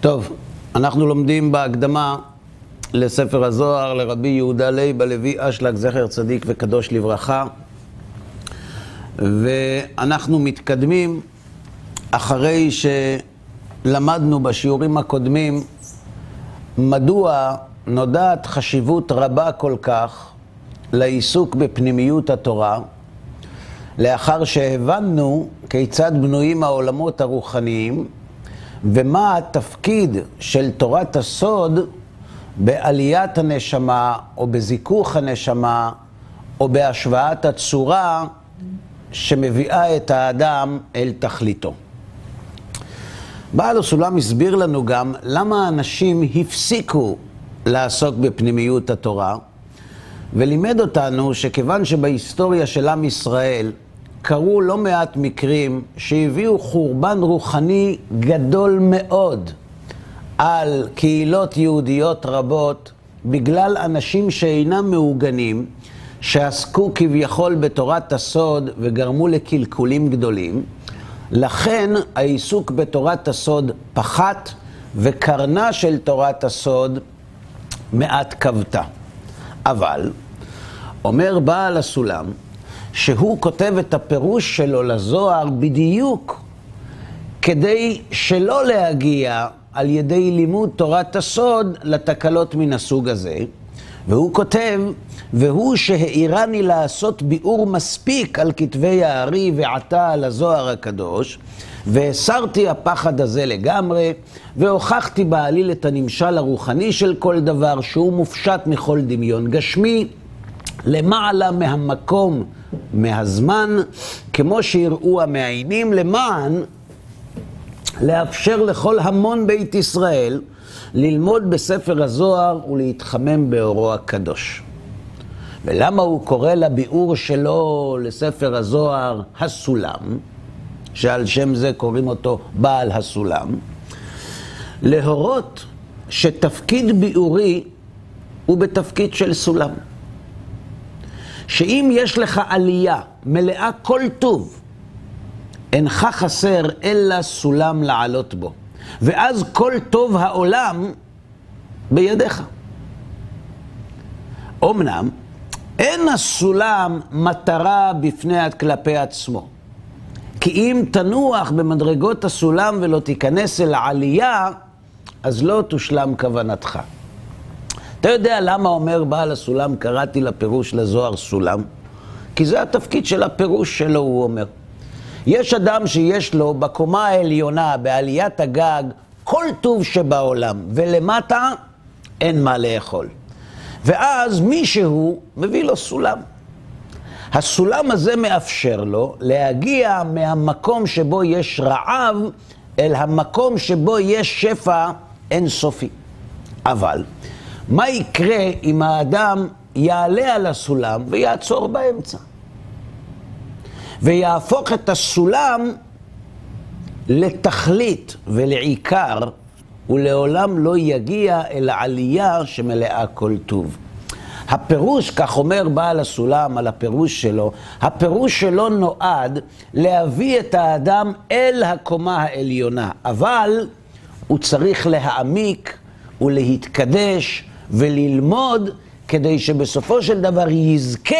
טוב, אנחנו לומדים בהקדמה לספר הזוהר לרבי יהודה לייב הלוי אשלג, זכר צדיק וקדוש לברכה. ואנחנו מתקדמים אחרי שלמדנו בשיעורים הקודמים מדוע נודעת חשיבות רבה כל כך לעיסוק בפנימיות התורה, לאחר שהבנו כיצד בנויים העולמות הרוחניים ומה התפקיד של תורת הסוד בעליית הנשמה או בזיכוך הנשמה או בהשוואת הצורה שמביאה את האדם אל תכליתו. בעל הסולם הסביר לנו גם למה אנשים הפסיקו לעסוק בפנימיות התורה, ולימד אותנו שכיוון שבהיסטוריה של עם ישראל קרו לא מעט מקרים שהביאו חורבן רוחני גדול מאוד על קהילות יהודיות רבות בגלל אנשים שאינם מעוגנים, שעסקו כביכול בתורת הסוד וגרמו לקלקולים גדולים. לכן העיסוק בתורת הסוד פחת וקרנה של תורת הסוד מעט כבתה. אבל, אומר בעל הסולם, שהוא כותב את הפירוש שלו לזוהר בדיוק כדי שלא להגיע על ידי לימוד תורת הסוד לתקלות מן הסוג הזה. והוא כותב, והוא שהעירני לעשות ביאור מספיק על כתבי הארי ועתה על הזוהר הקדוש, והסרתי הפחד הזה לגמרי, והוכחתי בעליל את הנמשל הרוחני של כל דבר, שהוא מופשט מכל דמיון גשמי, למעלה מהמקום, מהזמן, כמו שיראו המעיינים, למען לאפשר לכל המון בית ישראל ללמוד בספר הזוהר ולהתחמם באורו הקדוש. ולמה הוא קורא לביאור שלו לספר הזוהר הסולם, שעל שם זה קוראים אותו בעל הסולם? להורות שתפקיד ביאורי הוא בתפקיד של סולם. שאם יש לך עלייה מלאה כל טוב, אינך חסר אלא סולם לעלות בו. ואז כל טוב העולם בידיך. אמנם, אין הסולם מטרה בפני כלפי עצמו. כי אם תנוח במדרגות הסולם ולא תיכנס אל העלייה, אז לא תושלם כוונתך. אתה יודע למה אומר בעל הסולם, קראתי לפירוש לזוהר סולם? כי זה התפקיד של הפירוש שלו, הוא אומר. יש אדם שיש לו בקומה העליונה, בעליית הגג, כל טוב שבעולם, ולמטה אין מה לאכול. ואז מישהו מביא לו סולם. הסולם הזה מאפשר לו להגיע מהמקום שבו יש רעב אל המקום שבו יש שפע אינסופי. אבל מה יקרה אם האדם יעלה על הסולם ויעצור באמצע? ויהפוך את הסולם לתכלית ולעיקר, ולעולם לא יגיע אל העלייה שמלאה כל טוב. הפירוש, כך אומר בעל הסולם על הפירוש שלו, הפירוש שלו נועד להביא את האדם אל הקומה העליונה, אבל הוא צריך להעמיק ולהתקדש וללמוד כדי שבסופו של דבר יזכה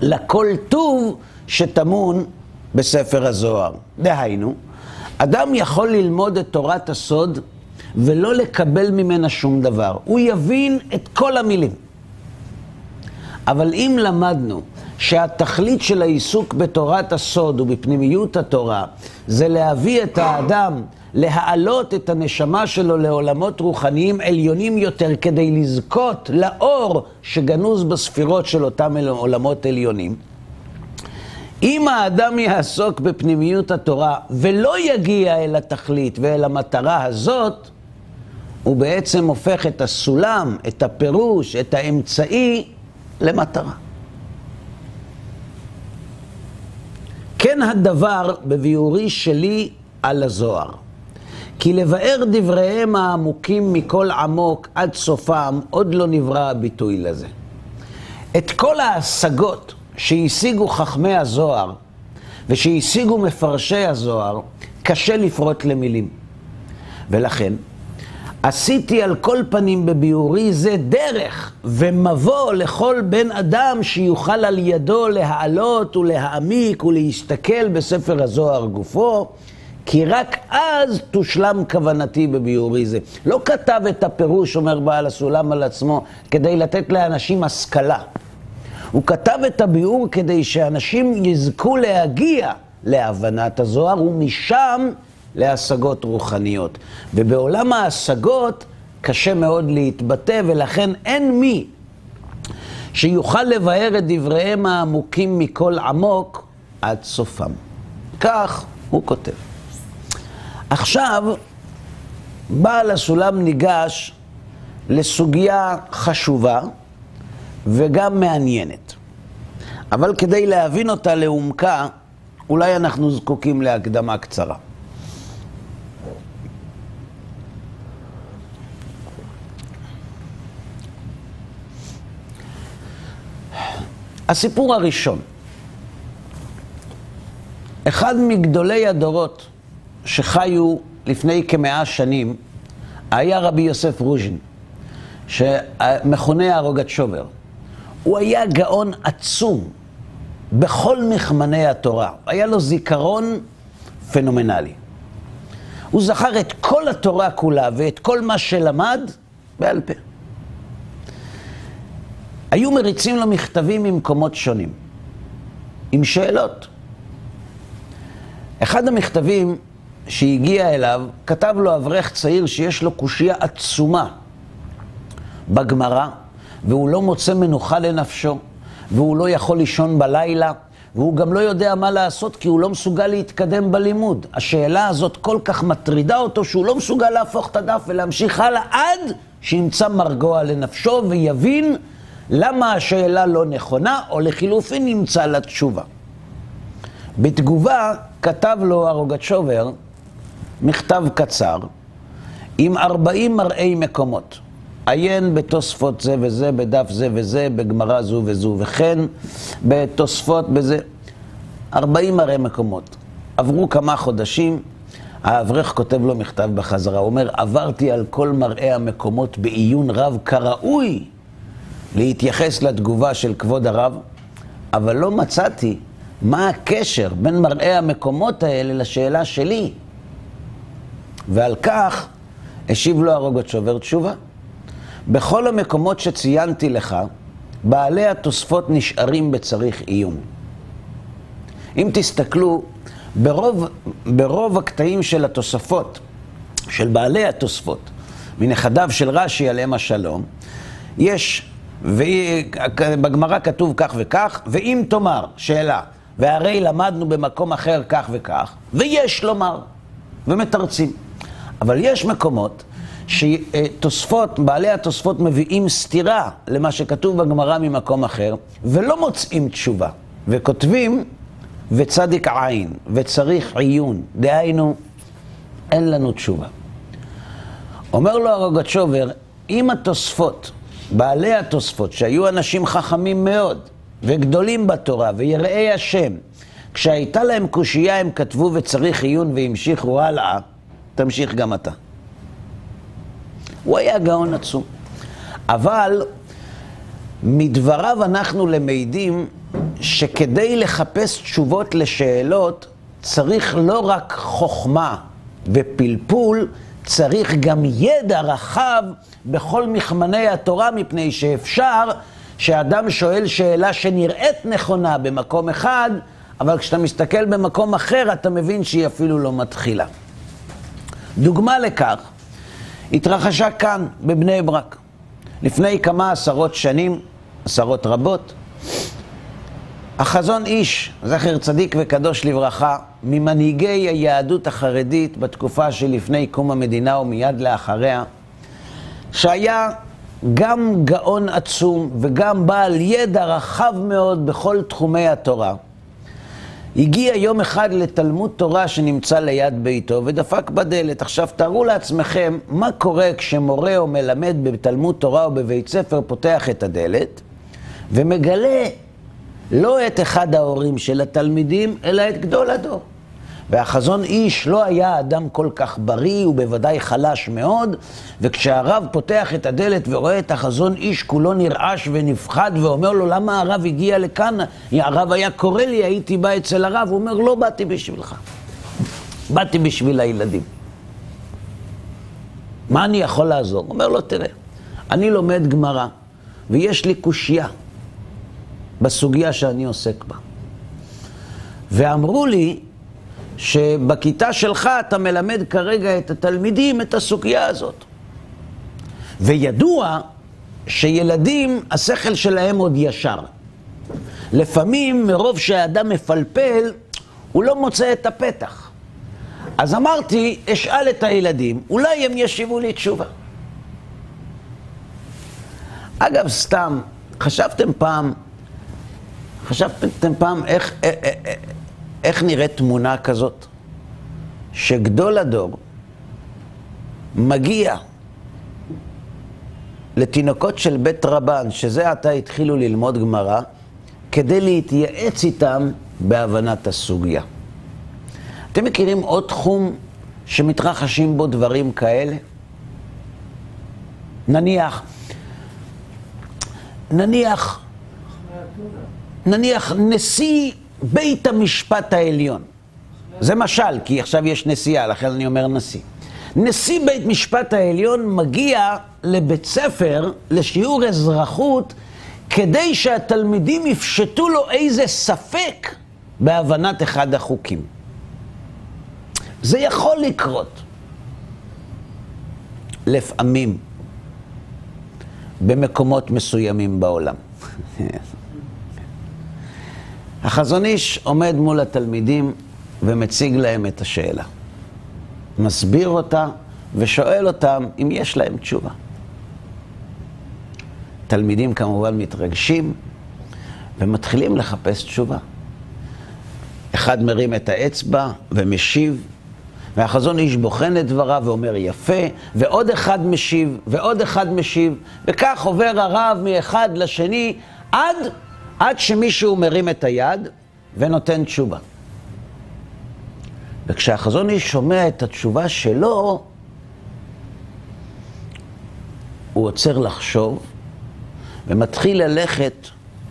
לכל טוב שטמון בספר הזוהר. דהיינו, אדם יכול ללמוד את תורת הסוד ולא לקבל ממנה שום דבר. הוא יבין את כל המילים. אבל אם למדנו שהתכלית של העיסוק בתורת הסוד ובפנימיות התורה זה להביא את האדם להעלות את הנשמה שלו לעולמות רוחניים עליונים יותר כדי לזכות לאור שגנוז בספירות של אותם עולמות עליונים, אם האדם יעסוק בפנימיות התורה ולא יגיע אל התכלית ואל המטרה הזאת, הוא בעצם הופך את הסולם, את הפירוש, את האמצעי, למטרה. כן הדבר בביאורי שלי על הזוהר. כי לבאר דבריהם העמוקים מכל עמוק עד סופם, עוד לא נברא הביטוי לזה. את כל ההשגות שהשיגו חכמי הזוהר ושהשיגו מפרשי הזוהר, קשה לפרוט למילים. ולכן, עשיתי על כל פנים בביאורי זה דרך ומבוא לכל בן אדם שיוכל על ידו להעלות ולהעמיק ולהסתכל בספר הזוהר גופו, כי רק אז תושלם כוונתי בביאורי זה. לא כתב את הפירוש, אומר בעל הסולם על עצמו, כדי לתת לאנשים השכלה. הוא כתב את הביאור כדי שאנשים יזכו להגיע להבנת הזוהר, ומשם להשגות רוחניות. ובעולם ההשגות קשה מאוד להתבטא, ולכן אין מי שיוכל לבאר את דבריהם העמוקים מכל עמוק עד סופם. כך הוא כותב. עכשיו, בעל הסולם ניגש לסוגיה חשובה וגם מעניינת. אבל כדי להבין אותה לעומקה, אולי אנחנו זקוקים להקדמה קצרה. הסיפור הראשון, אחד מגדולי הדורות שחיו לפני כמאה שנים היה רבי יוסף רוז'ין, שמכונה הרוגת-שובר. הוא היה גאון עצום בכל מכמני התורה. היה לו זיכרון פנומנלי. הוא זכר את כל התורה כולה ואת כל מה שלמד בעל פה. היו מריצים לו מכתבים ממקומות שונים, עם שאלות. אחד המכתבים שהגיע אליו, כתב לו אברך צעיר שיש לו קושייה עצומה בגמרא, והוא לא מוצא מנוחה לנפשו, והוא לא יכול לישון בלילה, והוא גם לא יודע מה לעשות כי הוא לא מסוגל להתקדם בלימוד. השאלה הזאת כל כך מטרידה אותו שהוא לא מסוגל להפוך את הדף ולהמשיך הלאה עד שימצא מרגוע לנפשו ויבין למה השאלה לא נכונה, או לחילופין נמצא לה תשובה. בתגובה כתב לו הרוגצ'ובר מכתב קצר עם 40 מראי מקומות. עיין בתוספות זה וזה, בדף זה וזה, בגמרא זו וזו, וכן בתוספות בזה. 40 מראי מקומות. עברו כמה חודשים, האברך כותב לו מכתב בחזרה, הוא אומר, עברתי על כל מראי המקומות בעיון רב כראוי להתייחס לתגובה של כבוד הרב, אבל לא מצאתי מה הקשר בין מראי המקומות האלה לשאלה שלי. ועל כך השיב לו הרוגות שובר תשובה. בכל המקומות שציינתי לך, בעלי התוספות נשארים בצריך עיון. אם תסתכלו, ברוב, ברוב הקטעים של התוספות, של בעלי התוספות, מנכדיו של רש"י עליהם השלום, יש, בגמרא כתוב כך וכך, ואם תאמר, שאלה, והרי למדנו במקום אחר כך וכך, ויש לומר, ומתרצים. אבל יש מקומות שתוספות, בעלי התוספות מביאים סתירה למה שכתוב בגמרא ממקום אחר, ולא מוצאים תשובה, וכותבים וצדיק עין, וצריך עיון, דהיינו, אין לנו תשובה. אומר לו הרוגצ'ובר, אם התוספות, בעלי התוספות, שהיו אנשים חכמים מאוד, וגדולים בתורה, ויראי השם, כשהייתה להם קושייה הם כתבו וצריך עיון והמשיכו הלאה, תמשיך גם אתה. הוא היה גאון עצום. אבל מדבריו אנחנו למדים שכדי לחפש תשובות לשאלות צריך לא רק חוכמה ופלפול, צריך גם ידע רחב בכל מכמני התורה, מפני שאפשר שאדם שואל שאלה שנראית נכונה במקום אחד, אבל כשאתה מסתכל במקום אחר, אתה מבין שהיא אפילו לא מתחילה. דוגמה לכך התרחשה כאן, בבני ברק. לפני כמה עשרות שנים, עשרות רבות, החזון איש, זכר צדיק וקדוש לברכה, ממנהיגי היהדות החרדית בתקופה שלפני קום המדינה ומיד לאחריה, שהיה גם גאון עצום וגם בעל ידע רחב מאוד בכל תחומי התורה. הגיע יום אחד לתלמוד תורה שנמצא ליד ביתו ודפק בדלת. עכשיו תארו לעצמכם מה קורה כשמורה או מלמד בתלמוד תורה או בבית ספר פותח את הדלת ומגלה לא את אחד ההורים של התלמידים, אלא את גדול הדור. והחזון איש לא היה אדם כל כך בריא, הוא בוודאי חלש מאוד, וכשהרב פותח את הדלת ורואה את החזון איש כולו נרעש ונפחד ואומר לו, למה הרב הגיע לכאן? הרב היה קורא לי, הייתי בא אצל הרב, הוא אומר, לא באתי בשבילך, באתי בשביל הילדים. מה אני יכול לעזור? הוא אומר לו, תראה, אני לומד גמרא, ויש לי קושייה בסוגיה שאני עוסק בה. ואמרו לי שבכיתה שלך אתה מלמד כרגע את התלמידים את הסוגיה הזאת. וידוע שילדים, השכל שלהם עוד ישר. לפעמים, מרוב שהאדם מפלפל, הוא לא מוצא את הפתח. אז אמרתי, אשאל את הילדים, אולי הם ישיבו לי תשובה. אגב, סתם, חשבתם פעם, חשבתם פעם איך, איך, נראית תמונה כזאת? שגדול הדור מגיע לתינוקות של בית רבן, שזה עתה התחילו ללמוד גמרא, כדי להתייעץ איתם בהבנת הסוגיה. אתם מכירים עוד תחום שמתרחשים בו דברים כאלה? נניח, נניח, נניח נשיא בית המשפט העליון. זה משל, כי עכשיו יש נשיאה, לכן אני אומר נשיא. נשיא בית משפט העליון מגיע לבית ספר, לשיעור אזרחות, כדי שהתלמידים יפשטו לו איזה ספק בהבנת אחד החוקים. זה יכול לקרות. לפעמים, במקומות מסוימים בעולם. החזון איש עומד מול התלמידים ומציג להם את השאלה. מסביר אותה ושואל אותם אם יש להם תשובה. תלמידים כמובן מתרגשים ומתחילים לחפש תשובה. אחד מרים את האצבע ומשיב, והחזון איש בוחן את דבריו ואומר יפה, ועוד אחד משיב, ועוד אחד משיב, וכך עובר הרב מאחד לשני עד, עד שמישהו מרים את היד ונותן תשובה. וכשהחזון איש שומע את התשובה שלו, הוא עוצר לחשוב ומתחיל ללכת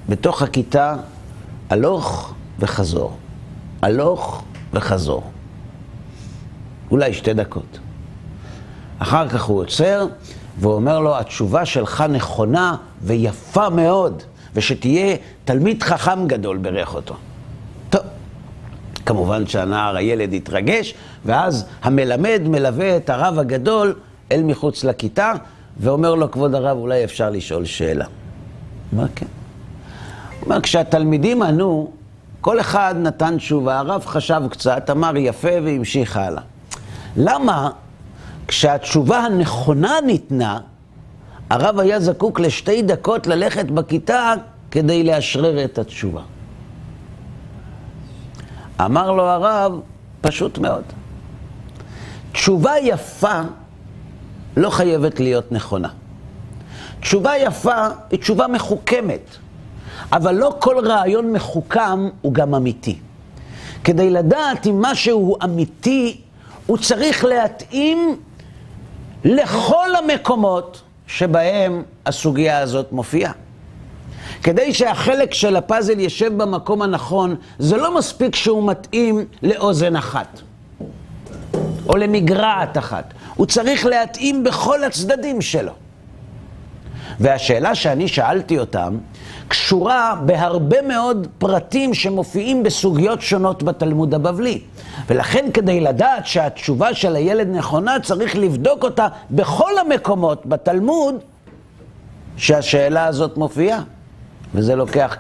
בתוך הכיתה הלוך וחזור. הלוך וחזור. אולי שתי דקות. אחר כך הוא עוצר ואומר לו, התשובה שלך נכונה ויפה מאוד, ושתהיה תלמיד חכם גדול ברך אותו. כמובן שהנער, הילד התרגש, ואז המלמד מלווה את הרב הגדול אל מחוץ לכיתה, ואומר לו, כבוד הרב, אולי אפשר לשאול שאלה. מה כן? הוא אומר, כשהתלמידים ענו, כל אחד נתן תשובה, הרב חשב קצת, אמר יפה והמשיך הלאה. למה כשהתשובה הנכונה ניתנה, הרב היה זקוק לשתי דקות ללכת בכיתה כדי לאשרר את התשובה? אמר לו הרב, פשוט מאוד. תשובה יפה לא חייבת להיות נכונה. תשובה יפה היא תשובה מחוכמת, אבל לא כל רעיון מחוכם הוא גם אמיתי. כדי לדעת אם משהו אמיתי, הוא צריך להתאים לכל המקומות שבהם הסוגיה הזאת מופיעה. כדי שהחלק של הפאזל יושב במקום הנכון, זה לא מספיק שהוא מתאים לאוזן אחת, או למגרעת אחת. הוא צריך להתאים בכל הצדדים שלו. והשאלה שאני שאלתי אותם, קשורה בהרבה מאוד פרטים שמופיעים בסוגיות שונות בתלמוד הבבלי. ולכן כדי לדעת שהתשובה של הילד נכונה, צריך לבדוק אותה בכל המקומות בתלמוד שהשאלה הזאת מופיעה. וזה לוקח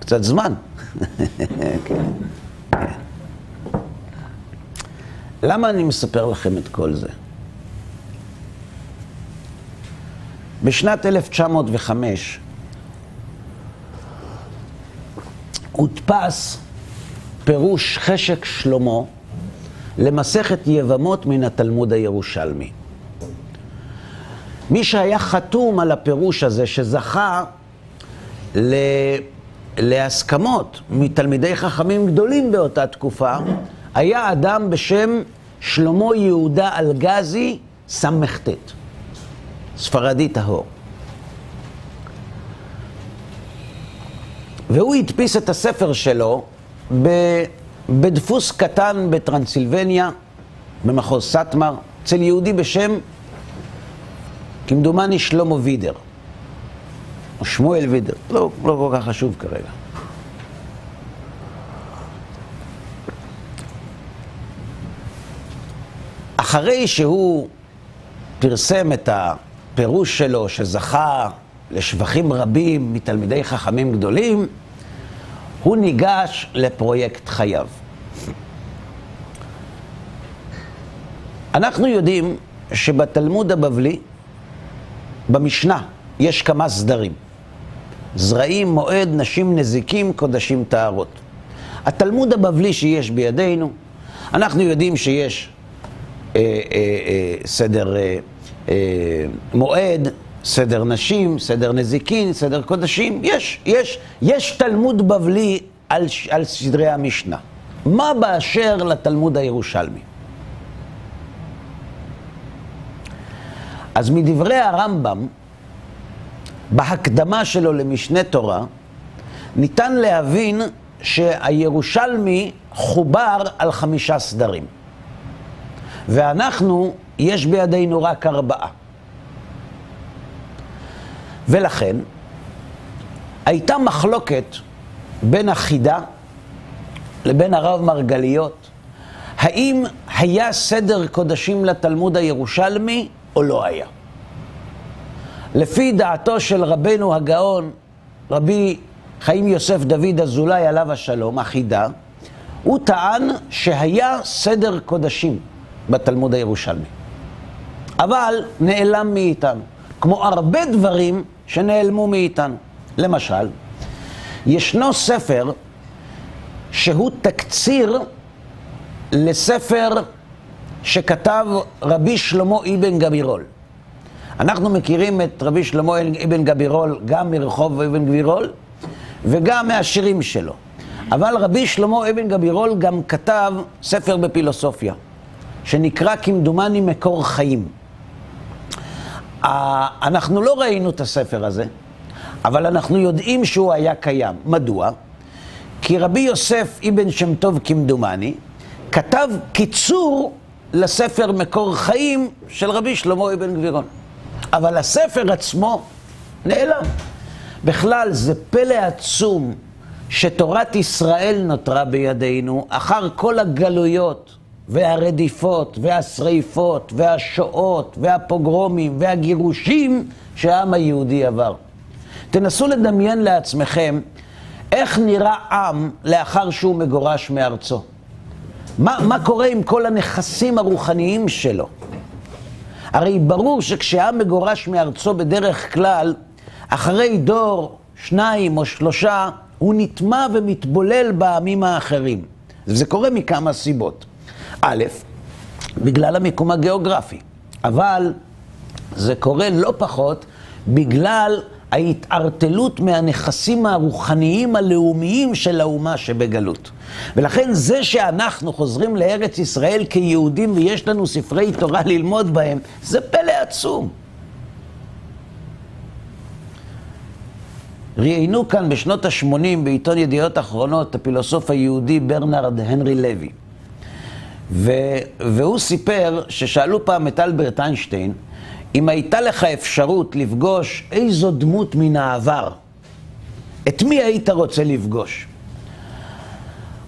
קצת זמן. כן. למה אני מספר לכם את כל זה? בשנת 1905 הודפס פירוש חשק שלמה למסכת יבמות מן התלמוד הירושלמי. מי שהיה חתום על הפירוש הזה, שזכה ל... להסכמות מתלמידי חכמים גדולים באותה תקופה, היה אדם בשם שלמה יהודה אלגזי ס"ט, ספרדי טהור. והוא הדפיס את הספר שלו בדפוס קטן בטרנסילבניה, במחוז סאטמר, אצל יהודי בשם, כמדומני, שלמה וידר, או שמואל וידר, לא, לא כל כך חשוב כרגע. אחרי שהוא פרסם את הפירוש שלו, שזכה לשבחים רבים מתלמידי חכמים גדולים, הוא ניגש לפרויקט חייו. אנחנו יודעים שבתלמוד הבבלי, במשנה, יש כמה סדרים. זרעים, מועד, נשים, נזיקים, קודשים, טהרות. התלמוד הבבלי שיש בידינו, אנחנו יודעים שיש אה, אה, אה, סדר אה, אה, מועד, סדר נשים, סדר נזיקין, סדר קודשים, יש, יש, יש תלמוד בבלי על, על סדרי המשנה. מה באשר לתלמוד הירושלמי? אז מדברי הרמב"ם, בהקדמה שלו למשנה תורה, ניתן להבין שהירושלמי חובר על חמישה סדרים. ואנחנו, יש בידינו רק ארבעה. ולכן, הייתה מחלוקת בין החידה לבין הרב מרגליות, האם היה סדר קודשים לתלמוד הירושלמי או לא היה. לפי דעתו של רבנו הגאון, רבי חיים יוסף דוד אזולאי עליו השלום, החידה, הוא טען שהיה סדר קודשים בתלמוד הירושלמי. אבל נעלם מאיתנו, כמו הרבה דברים שנעלמו מאיתנו. למשל, ישנו ספר שהוא תקציר לספר שכתב רבי שלמה אבן גבירול. אנחנו מכירים את רבי שלמה אבן גבירול גם מרחוב אבן גבירול וגם מהשירים שלו. אבל רבי שלמה אבן גבירול גם כתב ספר בפילוסופיה, שנקרא כמדומני מקור חיים. אנחנו לא ראינו את הספר הזה, אבל אנחנו יודעים שהוא היה קיים. מדוע? כי רבי יוסף אבן שם טוב כמדומני כתב קיצור לספר מקור חיים של רבי שלמה אבן גבירון. אבל הספר עצמו נעלם. בכלל, זה פלא עצום שתורת ישראל נותרה בידינו אחר כל הגלויות והרדיפות והשריפות והשואות והפוגרומים והגירושים שהעם היהודי עבר. תנסו לדמיין לעצמכם איך נראה עם לאחר שהוא מגורש מארצו. מה, מה קורה עם כל הנכסים הרוחניים שלו? הרי ברור שכשהעם מגורש מארצו בדרך כלל, אחרי דור, שניים או שלושה, הוא נטמע ומתבולל בעמים האחרים. וזה קורה מכמה סיבות. א', בגלל המיקום הגיאוגרפי, אבל זה קורה לא פחות בגלל ההתערטלות מהנכסים הרוחניים הלאומיים של האומה שבגלות. ולכן זה שאנחנו חוזרים לארץ ישראל כיהודים ויש לנו ספרי תורה ללמוד בהם, זה פלא עצום. ראיינו כאן בשנות ה-80 בעיתון ידיעות אחרונות הפילוסוף היהודי ברנרד הנרי לוי. והוא סיפר ששאלו פעם את אלברט איינשטיין, אם הייתה לך אפשרות לפגוש איזו דמות מן העבר, את מי היית רוצה לפגוש?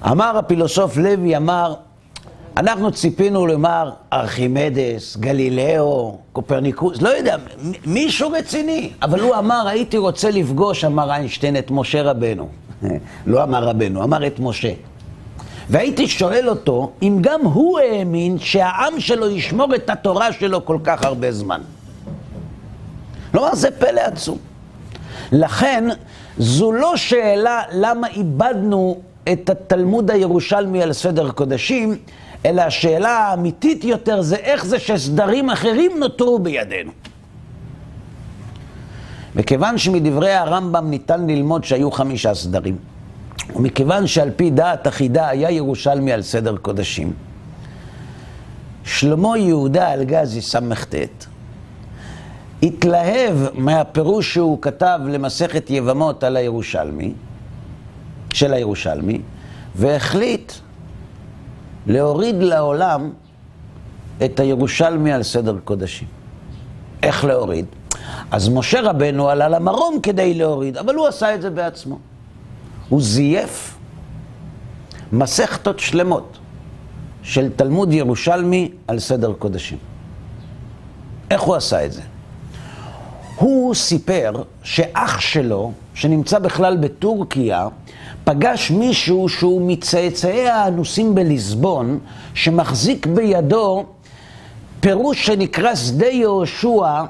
אמר הפילוסוף לוי, אמר, אנחנו ציפינו לומר ארכימדס, גלילאו, קופרניקוס, לא יודע, מישהו רציני. אבל הוא אמר, הייתי רוצה לפגוש, אמר איינשטיין, את משה רבנו. לא אמר רבנו, אמר את משה. והייתי שואל אותו אם גם הוא האמין שהעם שלו ישמור את התורה שלו כל כך הרבה זמן. כלומר, זה פלא עצום. לכן, זו לא שאלה למה איבדנו את התלמוד הירושלמי על סדר קודשים, אלא השאלה האמיתית יותר זה איך זה שסדרים אחרים נותרו בידינו. מכיוון שמדברי הרמב"ם ניתן ללמוד שהיו חמישה סדרים, ומכיוון שעל פי דעת אחידה היה ירושלמי על סדר קודשים, שלמה יהודה אלגזי ס"ט התלהב מהפירוש שהוא כתב למסכת יבמות על הירושלמי, של הירושלמי, והחליט להוריד לעולם את הירושלמי על סדר קודשים. איך להוריד? אז משה רבנו עלה למרום כדי להוריד, אבל הוא עשה את זה בעצמו. הוא זייף מסכתות שלמות של תלמוד ירושלמי על סדר קודשים. איך הוא עשה את זה? הוא סיפר שאח שלו, שנמצא בכלל בטורקיה, פגש מישהו שהוא מצאצאי האנוסים בליסבון, שמחזיק בידו פירוש שנקרא שדה יהושע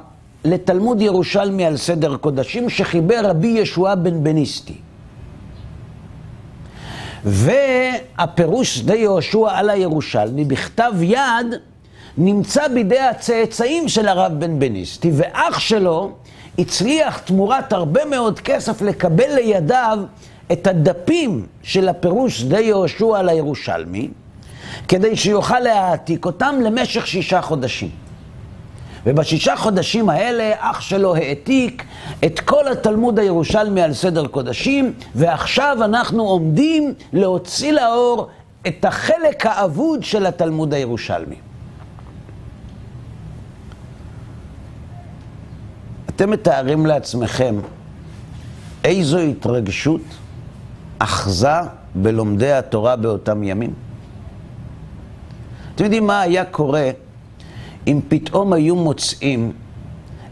לתלמוד ירושלמי על סדר קודשים, שחיבר רבי ישוע בן בניסטי. והפירוש שדה יהושע על הירושלמי בכתב יד נמצא בידי הצאצאים של הרב בן בניסטי, ואח שלו הצליח תמורת הרבה מאוד כסף לקבל לידיו את הדפים של הפירוש שדה יהושע על הירושלמי, כדי שיוכל להעתיק אותם למשך שישה חודשים. ובשישה חודשים האלה אח שלו העתיק את כל התלמוד הירושלמי על סדר קודשים, ועכשיו אנחנו עומדים להוציא לאור את החלק האבוד של התלמוד הירושלמי. אתם מתארים לעצמכם איזו התרגשות אחזה בלומדי התורה באותם ימים? אתם יודעים מה היה קורה אם פתאום היו מוצאים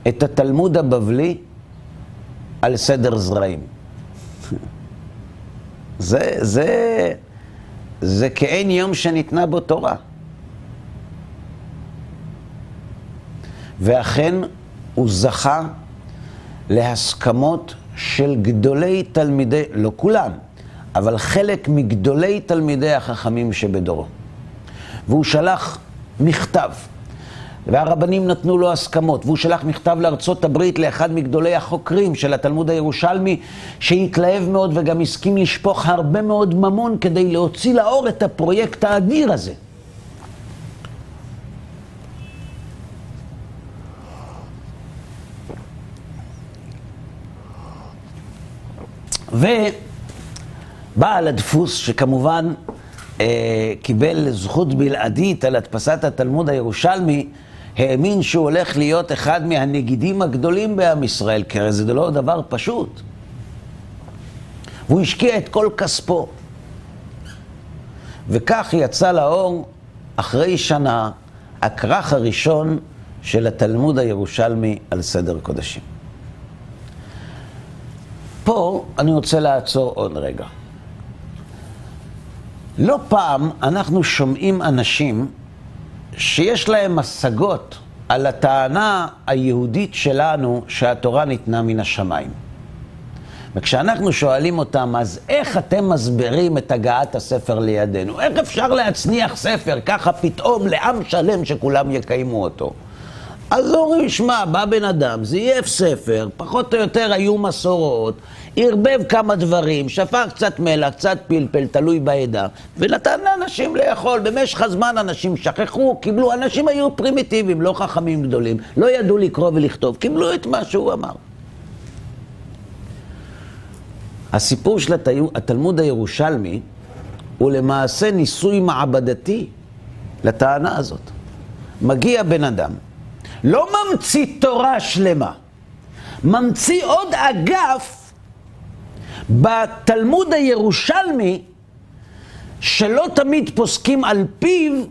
את התלמוד הבבלי על סדר זרעים? זה, זה, זה כאין יום שניתנה בו תורה. ואכן הוא זכה להסכמות של גדולי תלמידי, לא כולם, אבל חלק מגדולי תלמידי החכמים שבדורו. והוא שלח מכתב, והרבנים נתנו לו הסכמות, והוא שלח מכתב לארצות הברית לאחד מגדולי החוקרים של התלמוד הירושלמי, שהתלהב מאוד וגם הסכים לשפוך הרבה מאוד ממון כדי להוציא לאור את הפרויקט האדיר הזה. ובעל הדפוס, שכמובן אה, קיבל זכות בלעדית על הדפסת התלמוד הירושלמי, האמין שהוא הולך להיות אחד מהנגידים הגדולים בעם ישראל, כי הרי זה לא דבר פשוט. והוא השקיע את כל כספו. וכך יצא לאור, אחרי שנה, הכרך הראשון של התלמוד הירושלמי על סדר קודשים. פה אני רוצה לעצור עוד רגע. לא פעם אנחנו שומעים אנשים שיש להם השגות על הטענה היהודית שלנו שהתורה ניתנה מן השמיים. וכשאנחנו שואלים אותם, אז איך אתם מסבירים את הגעת הספר לידינו? איך אפשר להצניח ספר ככה פתאום לעם שלם שכולם יקיימו אותו? אז אומרים, שמע, בא בן אדם, זייף ספר, פחות או יותר היו מסורות, ערבב כמה דברים, שפך קצת מלח, קצת פלפל, תלוי בעדה, ונתן לאנשים לאכול. במשך הזמן אנשים שכחו, קיבלו, אנשים היו פרימיטיביים, לא חכמים גדולים, לא ידעו לקרוא ולכתוב, קיבלו את מה שהוא אמר. הסיפור של התלמוד הירושלמי הוא למעשה ניסוי מעבדתי לטענה הזאת. מגיע בן אדם, לא ממציא תורה שלמה, ממציא עוד אגף בתלמוד הירושלמי, שלא תמיד פוסקים על פיו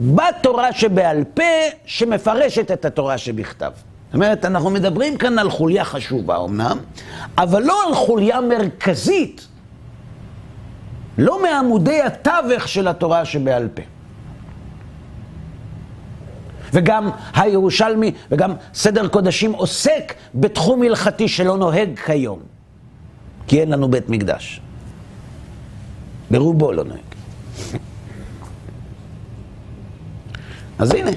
בתורה שבעל פה, שמפרשת את התורה שבכתב. זאת אומרת, אנחנו מדברים כאן על חוליה חשובה אמנם, אבל לא על חוליה מרכזית, לא מעמודי התווך של התורה שבעל פה. וגם הירושלמי וגם סדר קודשים עוסק בתחום הלכתי שלא נוהג כיום, כי אין לנו בית מקדש. ברובו לא נוהג. אז הנה,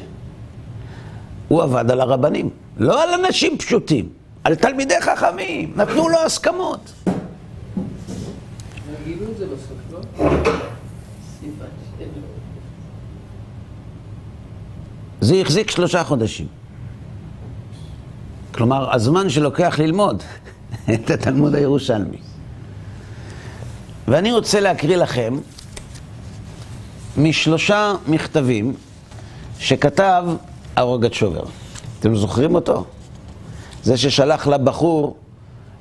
הוא עבד על הרבנים, לא על אנשים פשוטים, על תלמידי חכמים, נתנו לו הסכמות. את זה זה החזיק שלושה חודשים. כלומר, הזמן שלוקח ללמוד את התלמוד הירושלמי. ואני רוצה להקריא לכם משלושה מכתבים שכתב שובר. אתם זוכרים אותו? זה ששלח לבחור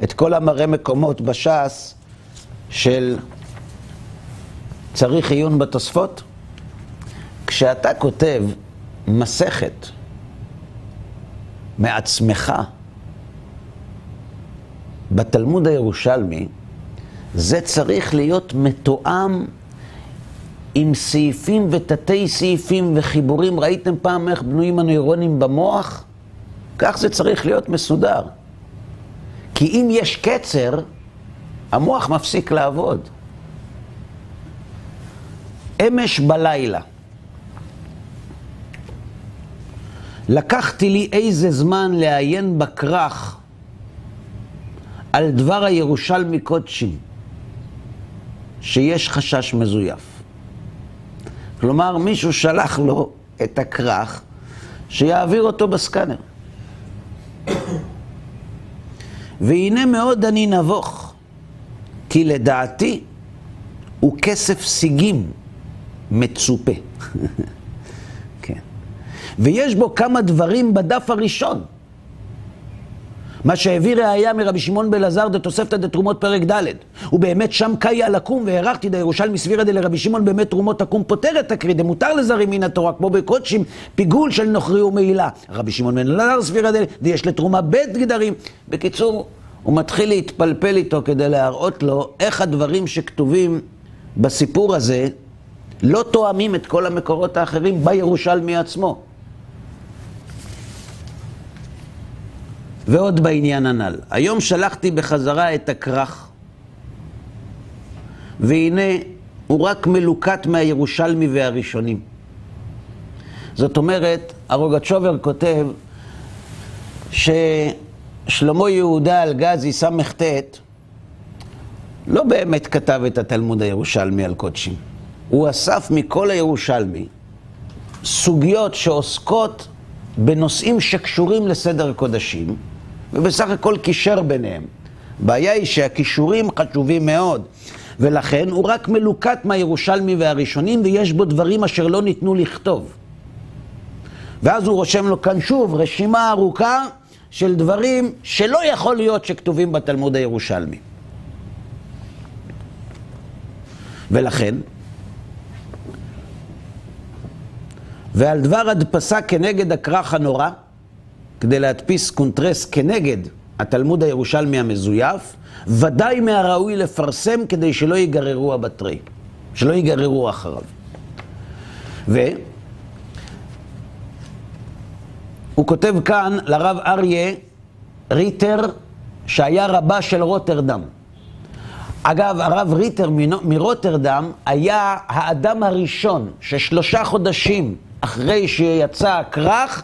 את כל המראה מקומות בש"ס של צריך עיון בתוספות? כשאתה כותב מסכת מעצמך בתלמוד הירושלמי, זה צריך להיות מתואם עם סעיפים ותתי סעיפים וחיבורים. ראיתם פעם איך בנויים הנוירונים במוח? כך זה צריך להיות מסודר. כי אם יש קצר, המוח מפסיק לעבוד. אמש בלילה לקחתי לי איזה זמן לעיין בכרך על דבר הירושלמי קודשים, שיש חשש מזויף. כלומר, מישהו שלח לו את הכרך שיעביר אותו בסקאנר. והנה מאוד אני נבוך, כי לדעתי הוא כסף סיגים מצופה. כן. ויש בו כמה דברים בדף הראשון. מה שהביא ראייה מרבי שמעון בלעזר דתוספתא דתרומות פרק ד' ובאמת שם קאיה לקום והערכתי דירושלמי סבירא דלרבי שמעון באמת תרומות תקום פותרת תקריא דמותר לזרים מן התורה כמו בקודשים פיגול של נוכרי ומעילה רבי שמעון בן אלעזר סבירא דל יש לתרומה בית גדרים בקיצור הוא מתחיל להתפלפל איתו כדי להראות לו איך הדברים שכתובים בסיפור הזה לא תואמים את כל המקורות האחרים בירושלמי עצמו. ועוד בעניין הנ"ל. היום שלחתי בחזרה את הכרך, והנה הוא רק מלוקט מהירושלמי והראשונים. זאת אומרת, הרוגצ'ובר כותב ששלמה יהודה אלגזי ס"ט לא באמת כתב את התלמוד הירושלמי על קודשים. הוא אסף מכל הירושלמי סוגיות שעוסקות בנושאים שקשורים לסדר קודשים, ובסך הכל קישר ביניהם. הבעיה היא שהכישורים חשובים מאוד, ולכן הוא רק מלוקט מהירושלמי והראשונים, ויש בו דברים אשר לא ניתנו לכתוב. ואז הוא רושם לו כאן שוב רשימה ארוכה של דברים שלא יכול להיות שכתובים בתלמוד הירושלמי. ולכן, ועל דבר הדפסה כנגד הכרך הנורא, כדי להדפיס קונטרס כנגד התלמוד הירושלמי המזויף, ודאי מהראוי לפרסם כדי שלא ייגררו אבתריה, שלא ייגררו אחריו. והוא כותב כאן לרב אריה ריטר, שהיה רבה של רוטרדם. אגב, הרב ריטר מרוטרדם היה האדם הראשון ששלושה חודשים אחרי שיצא הכרך,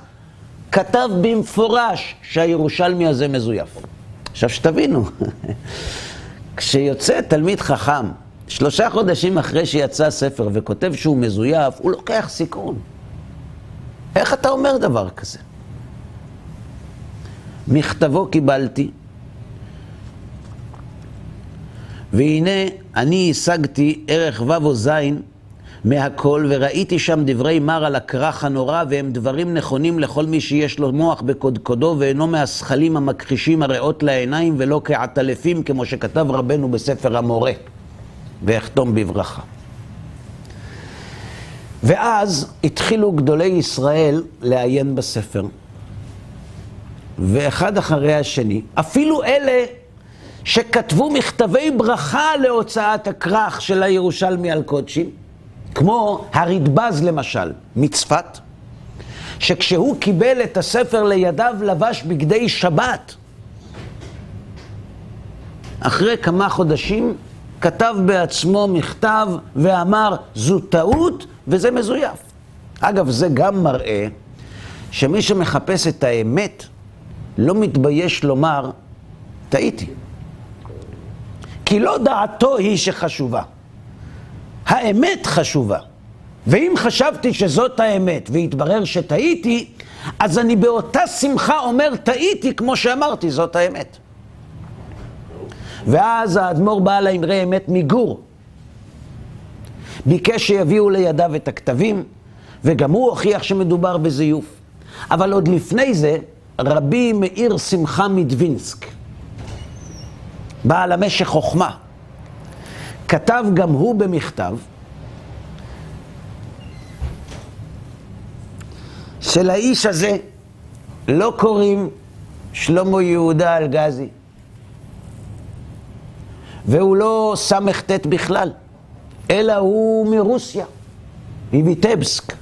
כתב במפורש שהירושלמי הזה מזויף. עכשיו שתבינו, כשיוצא תלמיד חכם, שלושה חודשים אחרי שיצא ספר וכותב שהוא מזויף, הוא לוקח סיכון. איך אתה אומר דבר כזה? מכתבו קיבלתי, והנה אני השגתי ערך ו' או ז' מהכל, וראיתי שם דברי מר על הכרך הנורא, והם דברים נכונים לכל מי שיש לו מוח בקודקודו, ואינו מהשכלים המכחישים הריאות לעיניים, ולא כעטלפים, כמו שכתב רבנו בספר המורה, ואחתום בברכה. ואז התחילו גדולי ישראל לעיין בספר. ואחד אחרי השני, אפילו אלה שכתבו מכתבי ברכה להוצאת הכרך של הירושלמי על קודשים, כמו הרדב"ז למשל, מצפת, שכשהוא קיבל את הספר לידיו לבש בגדי שבת. אחרי כמה חודשים כתב בעצמו מכתב ואמר, זו טעות וזה מזויף. אגב, זה גם מראה שמי שמחפש את האמת לא מתבייש לומר, טעיתי. כי לא דעתו היא שחשובה. האמת חשובה. ואם חשבתי שזאת האמת והתברר שטעיתי, אז אני באותה שמחה אומר טעיתי, כמו שאמרתי, זאת האמת. ואז האדמו"ר בעל האמרי אמת מגור. ביקש שיביאו לידיו את הכתבים, וגם הוא הוכיח שמדובר בזיוף. אבל עוד לפני זה, רבי מאיר שמחה מדווינסק, בעל המשך חוכמה, כתב גם הוא במכתב שלאיש הזה לא קוראים שלמה יהודה אלגזי, והוא לא סט בכלל, אלא הוא מרוסיה, מביטבסק,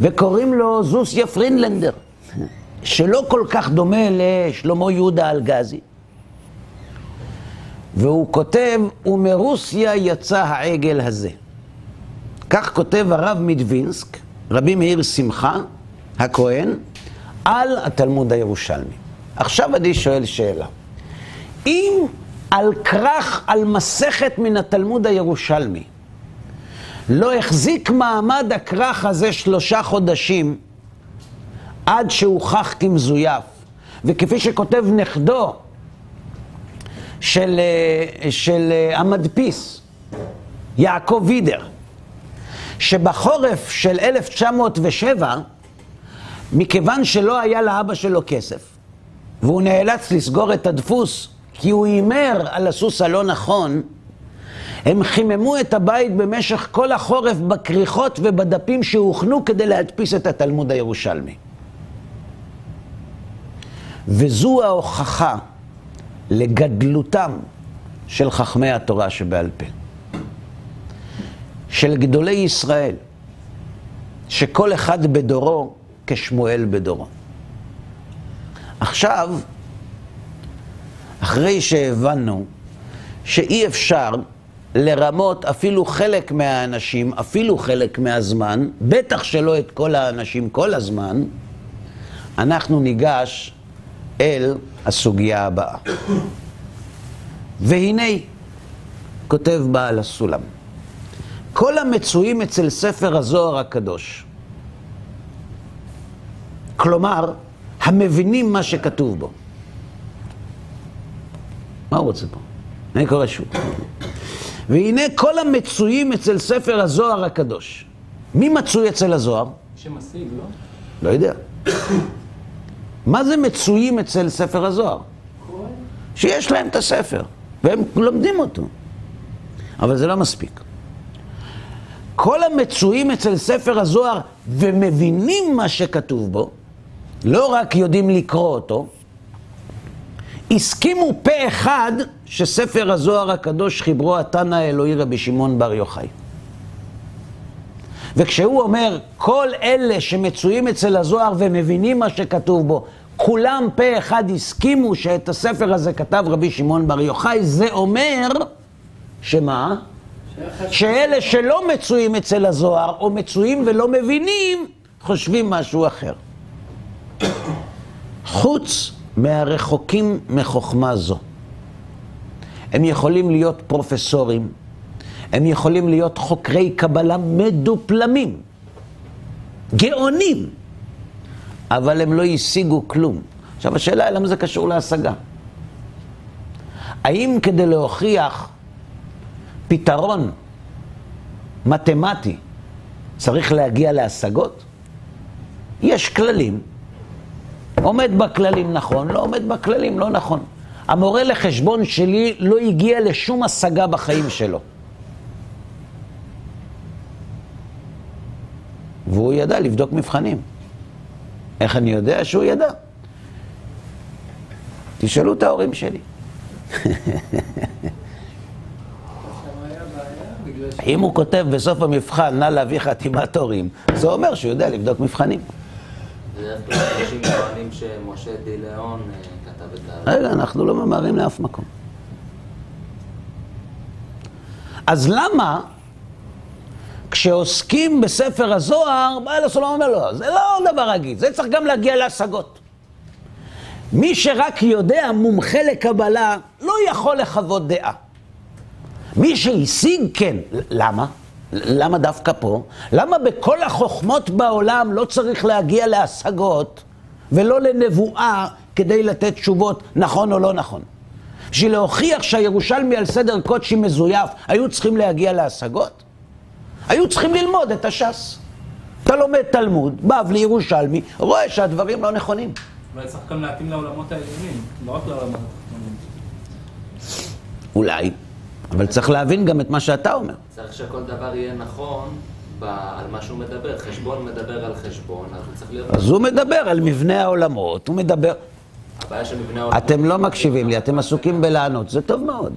וקוראים לו זוסיה פרינלנדר, שלא כל כך דומה לשלמה יהודה אלגזי. והוא כותב, ומרוסיה יצא העגל הזה. כך כותב הרב מדווינסק, רבי מאיר שמחה, הכהן, על התלמוד הירושלמי. עכשיו אני שואל שאלה. אם על כרך, על מסכת מן התלמוד הירושלמי, לא החזיק מעמד הכרך הזה שלושה חודשים עד שהוכח כמזויף, וכפי שכותב נכדו של, אה, של אה, המדפיס, יעקב וידר, שבחורף של 1907, מכיוון שלא היה לאבא שלו כסף, והוא נאלץ לסגור את הדפוס כי הוא הימר על הסוס הלא נכון, הם חיממו את הבית במשך כל החורף בכריכות ובדפים שהוכנו כדי להדפיס את התלמוד הירושלמי. וזו ההוכחה לגדלותם של חכמי התורה שבעל פה, של גדולי ישראל, שכל אחד בדורו כשמואל בדורו. עכשיו, אחרי שהבנו שאי אפשר לרמות אפילו חלק מהאנשים, אפילו חלק מהזמן, בטח שלא את כל האנשים כל הזמן, אנחנו ניגש אל הסוגיה הבאה. והנה, כותב בעל הסולם, כל המצויים אצל ספר הזוהר הקדוש, כלומר, המבינים מה שכתוב בו. מה הוא רוצה פה? אני קורא שוב. והנה כל המצויים אצל ספר הזוהר הקדוש. מי מצוי אצל הזוהר? שמשיג, לא? לא יודע. מה זה מצויים אצל ספר הזוהר? שיש להם את הספר, והם לומדים אותו. אבל זה לא מספיק. כל המצויים אצל ספר הזוהר ומבינים מה שכתוב בו, לא רק יודעים לקרוא אותו, הסכימו פה אחד שספר הזוהר הקדוש חיברו התנא האלוהי רבי שמעון בר יוחאי. וכשהוא אומר, כל אלה שמצויים אצל הזוהר ומבינים מה שכתוב בו, כולם פה אחד הסכימו שאת הספר הזה כתב רבי שמעון בר יוחאי, זה אומר, שמה? שאלה שלא מצויים אצל הזוהר, או מצויים ולא מבינים, חושבים משהו אחר. חוץ מהרחוקים מחוכמה זו. הם יכולים להיות פרופסורים, הם יכולים להיות חוקרי קבלה מדופלמים, גאונים, אבל הם לא השיגו כלום. עכשיו השאלה היא למה זה קשור להשגה. האם כדי להוכיח פתרון מתמטי צריך להגיע להשגות? יש כללים, עומד בכללים נכון, לא עומד בכללים לא נכון. המורה לחשבון שלי לא הגיע לשום השגה בחיים שלו. והוא ידע לבדוק מבחנים. איך אני יודע שהוא ידע? תשאלו את ההורים שלי. אם הוא כותב בסוף המבחן, נא להביא חתימת הורים, זה אומר שהוא יודע לבדוק מבחנים. אנשים טוענים שמשה דילאון אה, כתב את ה... רגע, אנחנו לא ממהרים לאף מקום. אז למה כשעוסקים בספר הזוהר, בעל הסולם אומר לו, זה לא דבר רגיל, זה צריך גם להגיע להשגות. מי שרק יודע, מומחה לקבלה, לא יכול לחוות דעה. מי שהשיג, כן. למה? למה דווקא פה? למה בכל החוכמות בעולם לא צריך להגיע להשגות ולא לנבואה כדי לתת תשובות נכון או לא נכון? בשביל להוכיח שהירושלמי על סדר קודשי מזויף, היו צריכים להגיע להשגות? היו צריכים ללמוד את הש"ס. אתה לומד תלמוד, בבלי, ירושלמי, רואה שהדברים לא נכונים. אולי צריך גם להתאים לעולמות העליונים, לא רק לעולמות התחתונים. אולי, אבל צריך להבין גם את מה שאתה אומר. צריך שכל דבר יהיה נכון על מה שהוא מדבר. חשבון מדבר על חשבון, אז הוא צריך להיות... אז הוא מדבר על מבנה העולמות, הוא מדבר... הבעיה של מבנה העולם... אתם לא מקשיבים לי, אתם עסוקים בלענות, זה טוב מאוד.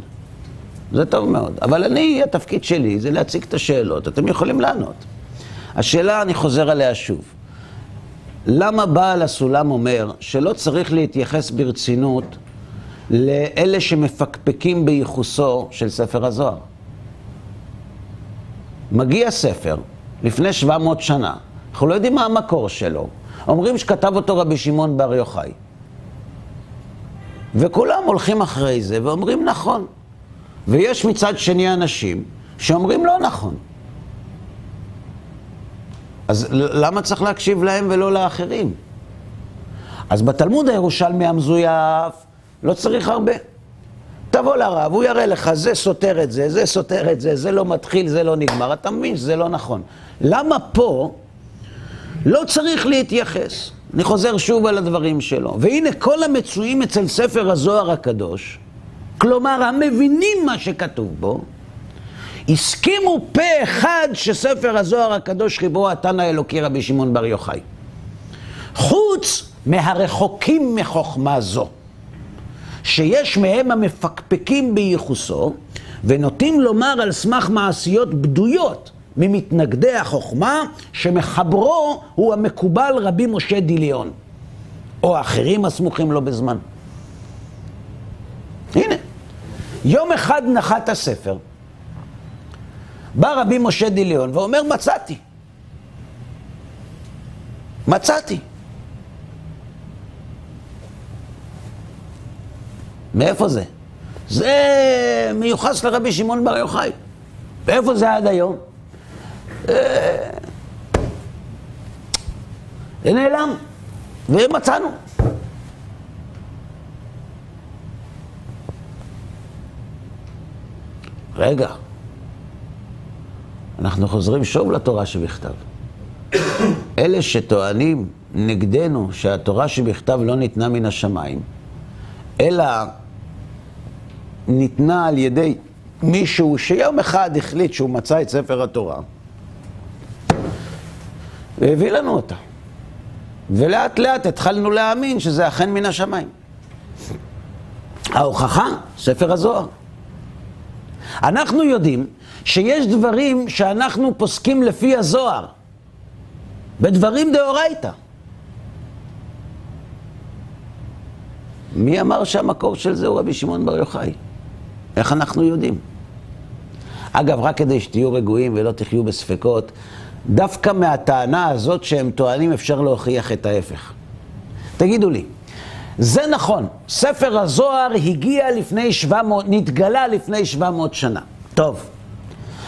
זה טוב מאוד. אבל אני, התפקיד שלי זה להציג את השאלות, אתם יכולים לענות. השאלה, אני חוזר עליה שוב. למה בעל הסולם אומר שלא צריך להתייחס ברצינות לאלה שמפקפקים בייחוסו של ספר הזוהר? מגיע ספר לפני 700 שנה, אנחנו לא יודעים מה המקור שלו. אומרים שכתב אותו רבי שמעון בר יוחאי. וכולם הולכים אחרי זה ואומרים נכון. ויש מצד שני אנשים שאומרים לא נכון. אז למה צריך להקשיב להם ולא לאחרים? אז בתלמוד הירושלמי המזויף לא צריך הרבה. תבוא לרב, הוא יראה לך, זה סותר את זה, זה סותר את זה, זה לא מתחיל, זה לא נגמר. אתה מבין שזה לא נכון. למה פה לא צריך להתייחס? אני חוזר שוב על הדברים שלו. והנה כל המצויים אצל ספר הזוהר הקדוש, כלומר המבינים מה שכתוב בו, הסכימו פה אחד שספר הזוהר הקדוש חיברו התנא האלוקי רבי שמעון בר יוחאי. חוץ מהרחוקים מחוכמה זו, שיש מהם המפקפקים בייחוסו, ונוטים לומר על סמך מעשיות בדויות ממתנגדי החוכמה, שמחברו הוא המקובל רבי משה דיליון, או אחרים הסמוכים לו בזמן. הנה, יום אחד נחת הספר, בא רבי משה דיליון ואומר, מצאתי. מצאתי. מאיפה זה? זה מיוחס לרבי שמעון בר יוחאי. ואיפה זה עד היום? אה, זה נעלם, ומצאנו. רגע, אנחנו חוזרים שוב לתורה שבכתב. אלה שטוענים נגדנו שהתורה שבכתב לא ניתנה מן השמיים, אלא ניתנה על ידי מישהו שיום אחד החליט שהוא מצא את ספר התורה, והביא לנו אותה. ולאט לאט התחלנו להאמין שזה אכן מן השמיים. ההוכחה, ספר הזוהר. אנחנו יודעים שיש דברים שאנחנו פוסקים לפי הזוהר, בדברים דאורייתא. מי אמר שהמקור של זה הוא רבי שמעון בר יוחאי? איך אנחנו יודעים? אגב, רק כדי שתהיו רגועים ולא תחיו בספקות, דווקא מהטענה הזאת שהם טוענים אפשר להוכיח את ההפך. תגידו לי, זה נכון, ספר הזוהר הגיע לפני 700, נתגלה לפני 700 שנה. טוב,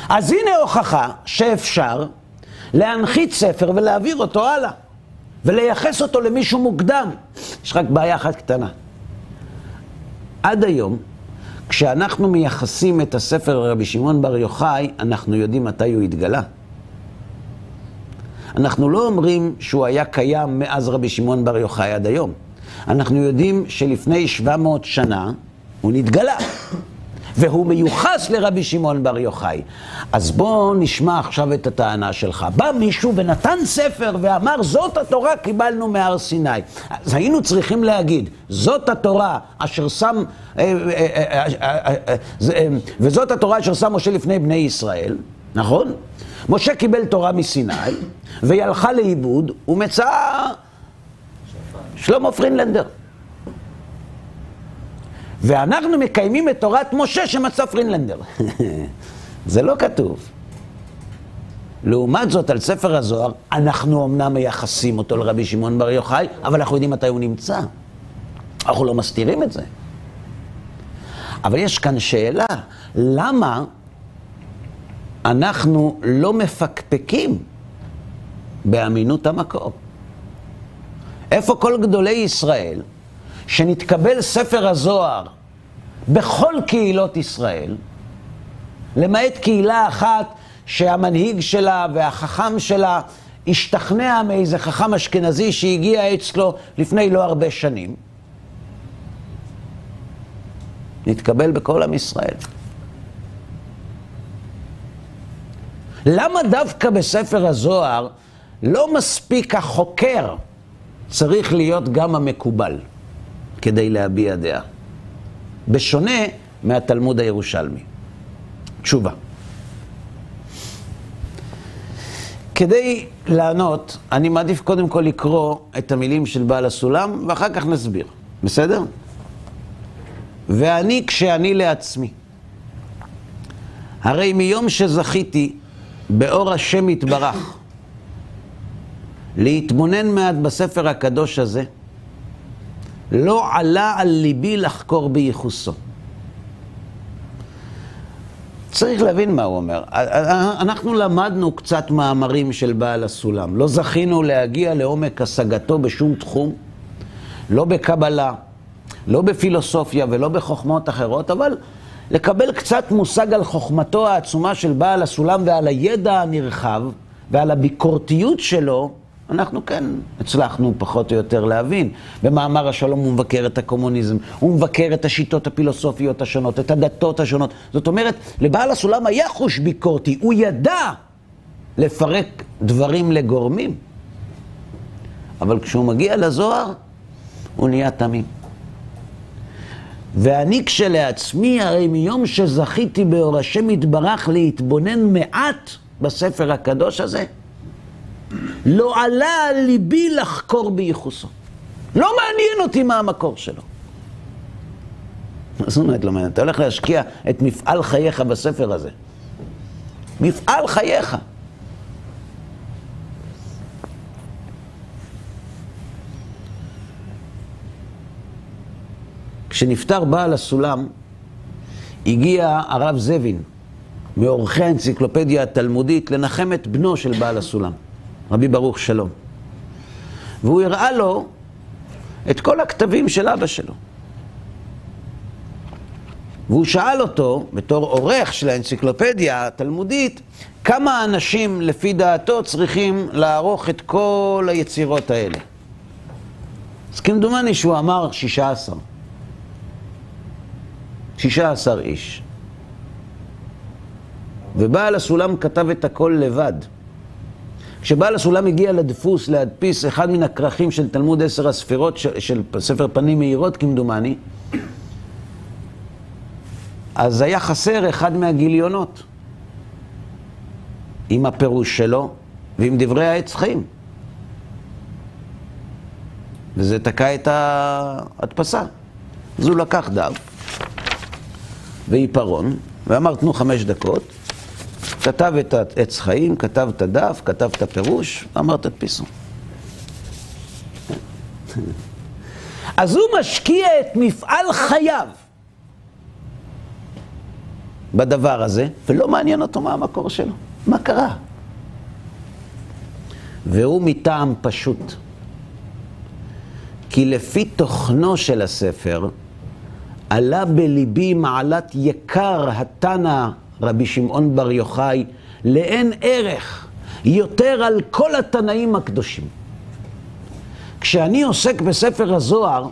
אז הנה הוכחה שאפשר להנחית ספר ולהעביר אותו הלאה, ולייחס אותו למישהו מוקדם. יש רק בעיה אחת קטנה. עד היום, כשאנחנו מייחסים את הספר לרבי שמעון בר יוחאי, אנחנו יודעים מתי הוא התגלה. אנחנו לא אומרים שהוא היה קיים מאז רבי שמעון בר יוחאי עד היום. אנחנו יודעים שלפני 700 שנה הוא נתגלה, והוא מיוחס לרבי שמעון בר יוחאי. אז בואו נשמע עכשיו את הטענה שלך. בא מישהו ונתן ספר ואמר, זאת התורה קיבלנו מהר סיני. אז היינו צריכים להגיד, זאת התורה אשר שם, וזאת התורה אשר שם משה לפני בני ישראל, נכון? משה קיבל תורה מסיני, והיא הלכה לאיבוד, ומצאה שלמה פרינלנדר. ואנחנו מקיימים את תורת משה שמצא פרינלנדר. זה לא כתוב. לעומת זאת, על ספר הזוהר, אנחנו אמנם מייחסים אותו לרבי שמעון בר יוחאי, אבל אנחנו יודעים מתי הוא נמצא. אנחנו לא מסתירים את זה. אבל יש כאן שאלה, למה אנחנו לא מפקפקים באמינות המקור. איפה כל גדולי ישראל, שנתקבל ספר הזוהר בכל קהילות ישראל, למעט קהילה אחת שהמנהיג שלה והחכם שלה השתכנע מאיזה חכם אשכנזי שהגיע אצלו לפני לא הרבה שנים. נתקבל בכל עם ישראל. למה דווקא בספר הזוהר לא מספיק החוקר, צריך להיות גם המקובל כדי להביע דעה? בשונה מהתלמוד הירושלמי. תשובה. כדי לענות, אני מעדיף קודם כל לקרוא את המילים של בעל הסולם, ואחר כך נסביר. בסדר? ואני כשאני לעצמי. הרי מיום שזכיתי באור השם יתברך להתבונן מעט בספר הקדוש הזה, לא עלה על ליבי לחקור בייחוסו. צריך להבין מה הוא אומר. אנחנו למדנו קצת מאמרים של בעל הסולם. לא זכינו להגיע לעומק השגתו בשום תחום, לא בקבלה, לא בפילוסופיה ולא בחוכמות אחרות, אבל לקבל קצת מושג על חוכמתו העצומה של בעל הסולם ועל הידע הנרחב ועל הביקורתיות שלו, אנחנו כן הצלחנו פחות או יותר להבין. במאמר השלום הוא מבקר את הקומוניזם, הוא מבקר את השיטות הפילוסופיות השונות, את הדתות השונות. זאת אומרת, לבעל הסולם היה חוש ביקורתי, הוא ידע לפרק דברים לגורמים. אבל כשהוא מגיע לזוהר, הוא נהיה תמים. ואני כשלעצמי, הרי מיום שזכיתי באור השם יתברך להתבונן מעט בספר הקדוש הזה, לא עלה על ליבי לחקור בייחוסו. לא מעניין אותי מה המקור שלו. מה זאת אומרת לא מעניין? אתה הולך להשקיע את מפעל חייך בספר הזה. מפעל חייך. כשנפטר בעל הסולם, הגיע הרב זבין, מעורכי האנציקלופדיה התלמודית, לנחם את בנו של בעל הסולם. רבי ברוך שלום. והוא הראה לו את כל הכתבים של אבא שלו. והוא שאל אותו, בתור עורך של האנציקלופדיה התלמודית, כמה אנשים לפי דעתו צריכים לערוך את כל היצירות האלה. אז כמדומני שהוא אמר שישה עשר. שישה עשר איש. ובעל הסולם כתב את הכל לבד. כשבעל הסולם הגיע לדפוס להדפיס אחד מן הכרכים של תלמוד עשר הספירות של, של ספר פנים מאירות כמדומני, אז היה חסר אחד מהגיליונות עם הפירוש שלו ועם דברי העץ חיים. וזה תקע את ההדפסה. אז הוא לקח דף ועיפרון ואמר תנו חמש דקות כתב את העץ חיים, כתב את הדף, כתב את הפירוש, אמר תדפיסו. אז הוא משקיע את מפעל חייו בדבר הזה, ולא מעניין אותו מה המקור שלו. מה קרה? והוא מטעם פשוט. כי לפי תוכנו של הספר, עלה בליבי מעלת יקר התנא רבי שמעון בר יוחאי, לאין ערך יותר על כל התנאים הקדושים. כשאני עוסק בספר הזוהר,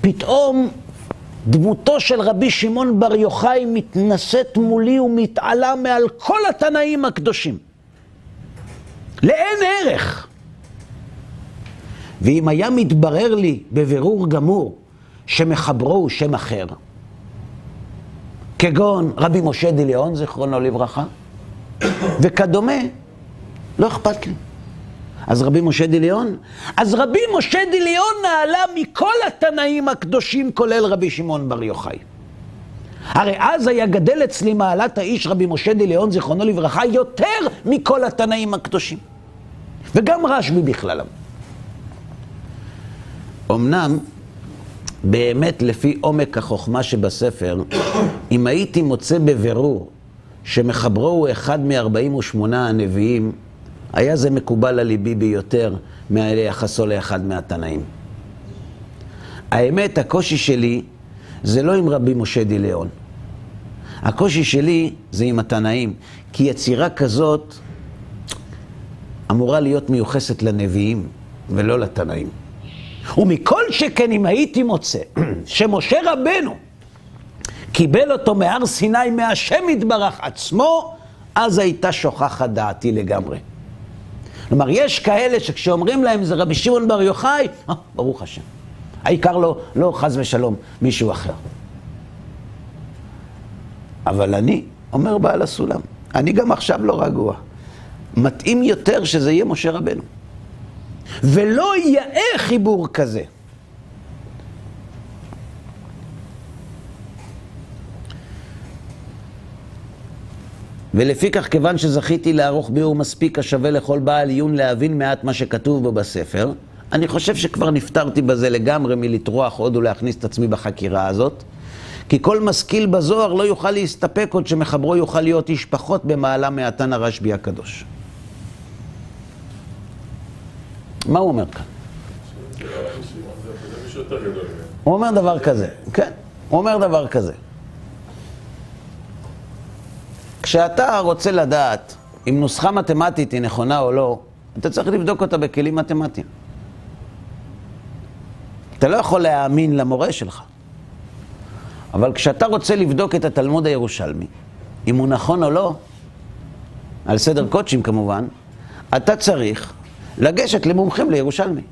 פתאום דמותו של רבי שמעון בר יוחאי מתנשאת מולי ומתעלה מעל כל התנאים הקדושים. לאין ערך. ואם היה מתברר לי בבירור גמור שמחברו הוא שם אחר, כגון רבי משה דיליון, זיכרונו לברכה, וכדומה, לא אכפת לי. אז רבי משה דיליון? אז רבי משה דיליון נעלה מכל התנאים הקדושים, כולל רבי שמעון בר יוחאי. הרי אז היה גדל אצלי מעלת האיש רבי משה דיליון, זיכרונו לברכה, יותר מכל התנאים הקדושים. וגם רשב"י בכללם. אמנם, באמת לפי עומק החוכמה שבספר, אם הייתי מוצא בבירור שמחברו הוא אחד מ-48 הנביאים, היה זה מקובל על ליבי ביותר מיחסו לאחד מהתנאים. האמת, הקושי שלי זה לא עם רבי משה דיליאון. הקושי שלי זה עם התנאים, כי יצירה כזאת אמורה להיות מיוחסת לנביאים ולא לתנאים. ומכל שכן אם הייתי מוצא שמשה רבנו קיבל אותו מהר סיני מהשם יתברך עצמו, אז הייתה שוכחת דעתי לגמרי. כלומר, יש כאלה שכשאומרים להם זה רבי שמעון בר יוחאי, אה, ברוך השם. העיקר לא, לא חס ושלום מישהו אחר. אבל אני, אומר בעל הסולם, אני גם עכשיו לא רגוע. מתאים יותר שזה יהיה משה רבנו. ולא יאה חיבור כזה. ולפיכך, כיוון שזכיתי לערוך ביאור מספיק השווה לכל בעל עיון להבין מעט מה שכתוב בו בספר, אני חושב שכבר נפטרתי בזה לגמרי מלטרוח עוד ולהכניס את עצמי בחקירה הזאת, כי כל משכיל בזוהר לא יוכל להסתפק עוד שמחברו יוכל להיות איש פחות במעלה מהתן הרשב"י הקדוש. מה הוא אומר כאן? הוא אומר דבר כזה, כן, הוא אומר דבר כזה. כשאתה רוצה לדעת אם נוסחה מתמטית היא נכונה או לא, אתה צריך לבדוק אותה בכלים מתמטיים. אתה לא יכול להאמין למורה שלך. אבל כשאתה רוצה לבדוק את התלמוד הירושלמי, אם הוא נכון או לא, על סדר קודשים כמובן, אתה צריך לגשת למומחים לירושלמי.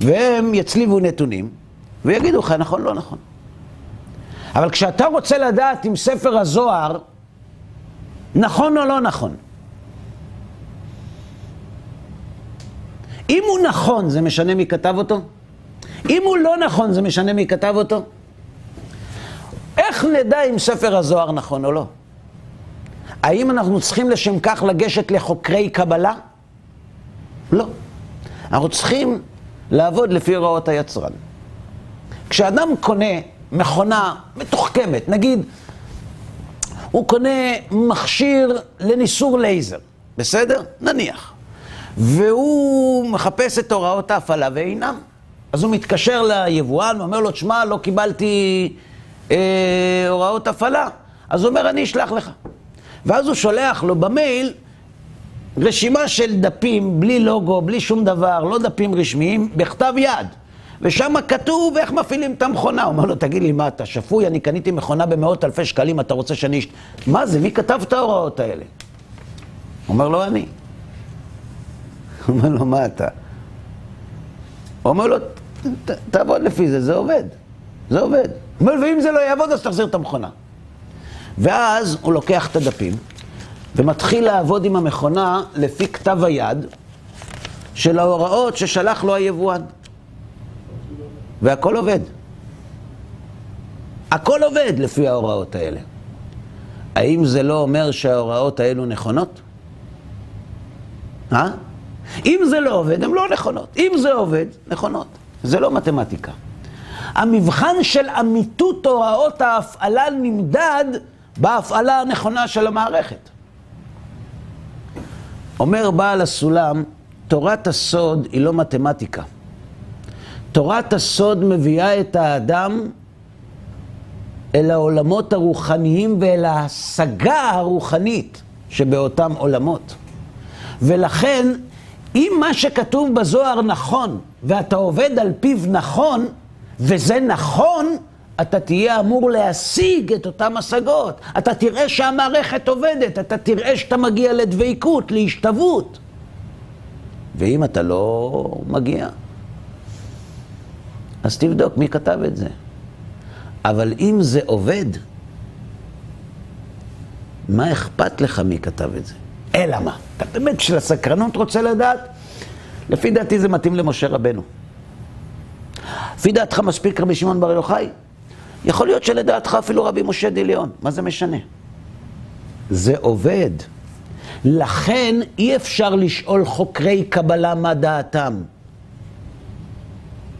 והם יצליבו נתונים ויגידו לך נכון, לא נכון. אבל כשאתה רוצה לדעת אם ספר הזוהר נכון או לא נכון, אם הוא נכון, זה משנה מי כתב אותו? אם הוא לא נכון, זה משנה מי כתב אותו? איך נדע אם ספר הזוהר נכון או לא? האם אנחנו צריכים לשם כך לגשת לחוקרי קבלה? לא. אנחנו צריכים לעבוד לפי הוראות היצרן. כשאדם קונה מכונה מתוחכמת, נגיד, הוא קונה מכשיר לניסור לייזר, בסדר? נניח. והוא מחפש את הוראות ההפעלה ואינם. אז הוא מתקשר ליבואן ואומר לו, תשמע, לא קיבלתי אה, הוראות הפעלה. אז הוא אומר, אני אשלח לך. ואז הוא שולח לו במייל רשימה של דפים, בלי לוגו, בלי שום דבר, לא דפים רשמיים, בכתב יד. ושם כתוב איך מפעילים את המכונה. הוא אומר לו, תגיד לי, מה, אתה שפוי? אני קניתי מכונה במאות אלפי שקלים, אתה רוצה שאני... מה זה, מי כתב את ההוראות האלה? הוא אומר לו, אני. הוא אומר לו, מה אתה? הוא אומר לו, תעבוד לפי זה, זה עובד. זה עובד. הוא אומר, ואם זה לא יעבוד, אז תחזיר את המכונה. ואז הוא לוקח את הדפים, ומתחיל לעבוד עם המכונה לפי כתב היד של ההוראות ששלח לו היבואן. והכל עובד. הכל עובד לפי ההוראות האלה. האם זה לא אומר שההוראות האלו נכונות? אה? אם זה לא עובד, הן לא נכונות. אם זה עובד, נכונות. זה לא מתמטיקה. המבחן של אמיתות הוראות ההפעלה נמדד בהפעלה הנכונה של המערכת. אומר בעל הסולם, תורת הסוד היא לא מתמטיקה. תורת הסוד מביאה את האדם אל העולמות הרוחניים ואל ההשגה הרוחנית שבאותם עולמות. ולכן, אם מה שכתוב בזוהר נכון, ואתה עובד על פיו נכון, וזה נכון, אתה תהיה אמור להשיג את אותן השגות. אתה תראה שהמערכת עובדת, אתה תראה שאתה מגיע לדבקות, להשתוות. ואם אתה לא מגיע, אז תבדוק מי כתב את זה. אבל אם זה עובד, מה אכפת לך מי כתב את זה? אלא מה? אתה באמת של הסקרנות רוצה לדעת? לפי דעתי זה מתאים למשה רבנו. לפי דעתך מספיק רבי שמעון בר יוחאי? יכול להיות שלדעתך אפילו רבי משה דיליון, מה זה משנה? זה עובד. לכן אי אפשר לשאול חוקרי קבלה מה דעתם.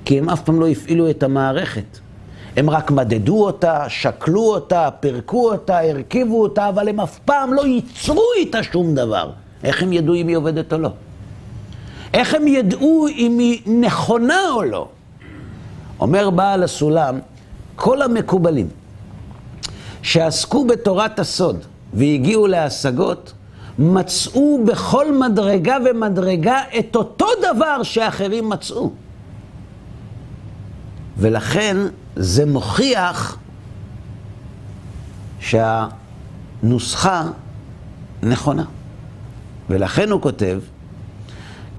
כי הם אף פעם לא הפעילו את המערכת. הם רק מדדו אותה, שקלו אותה, פירקו אותה, הרכיבו אותה, אבל הם אף פעם לא ייצרו איתה שום דבר. איך הם ידעו אם היא עובדת או לא? איך הם ידעו אם היא נכונה או לא? אומר בעל הסולם, כל המקובלים שעסקו בתורת הסוד והגיעו להשגות, מצאו בכל מדרגה ומדרגה את אותו דבר שאחרים מצאו. ולכן זה מוכיח שהנוסחה נכונה. ולכן הוא כותב,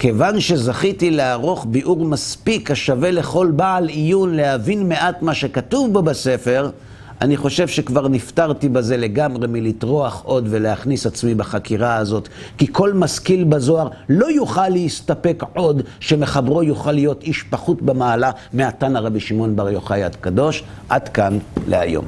כיוון שזכיתי לערוך ביאור מספיק השווה לכל בעל עיון להבין מעט מה שכתוב בו בספר, אני חושב שכבר נפטרתי בזה לגמרי מלטרוח עוד ולהכניס עצמי בחקירה הזאת, כי כל משכיל בזוהר לא יוכל להסתפק עוד שמחברו יוכל להיות איש פחות במעלה מהתנא רבי שמעון בר יוחאי הקדוש. עד כאן להיום.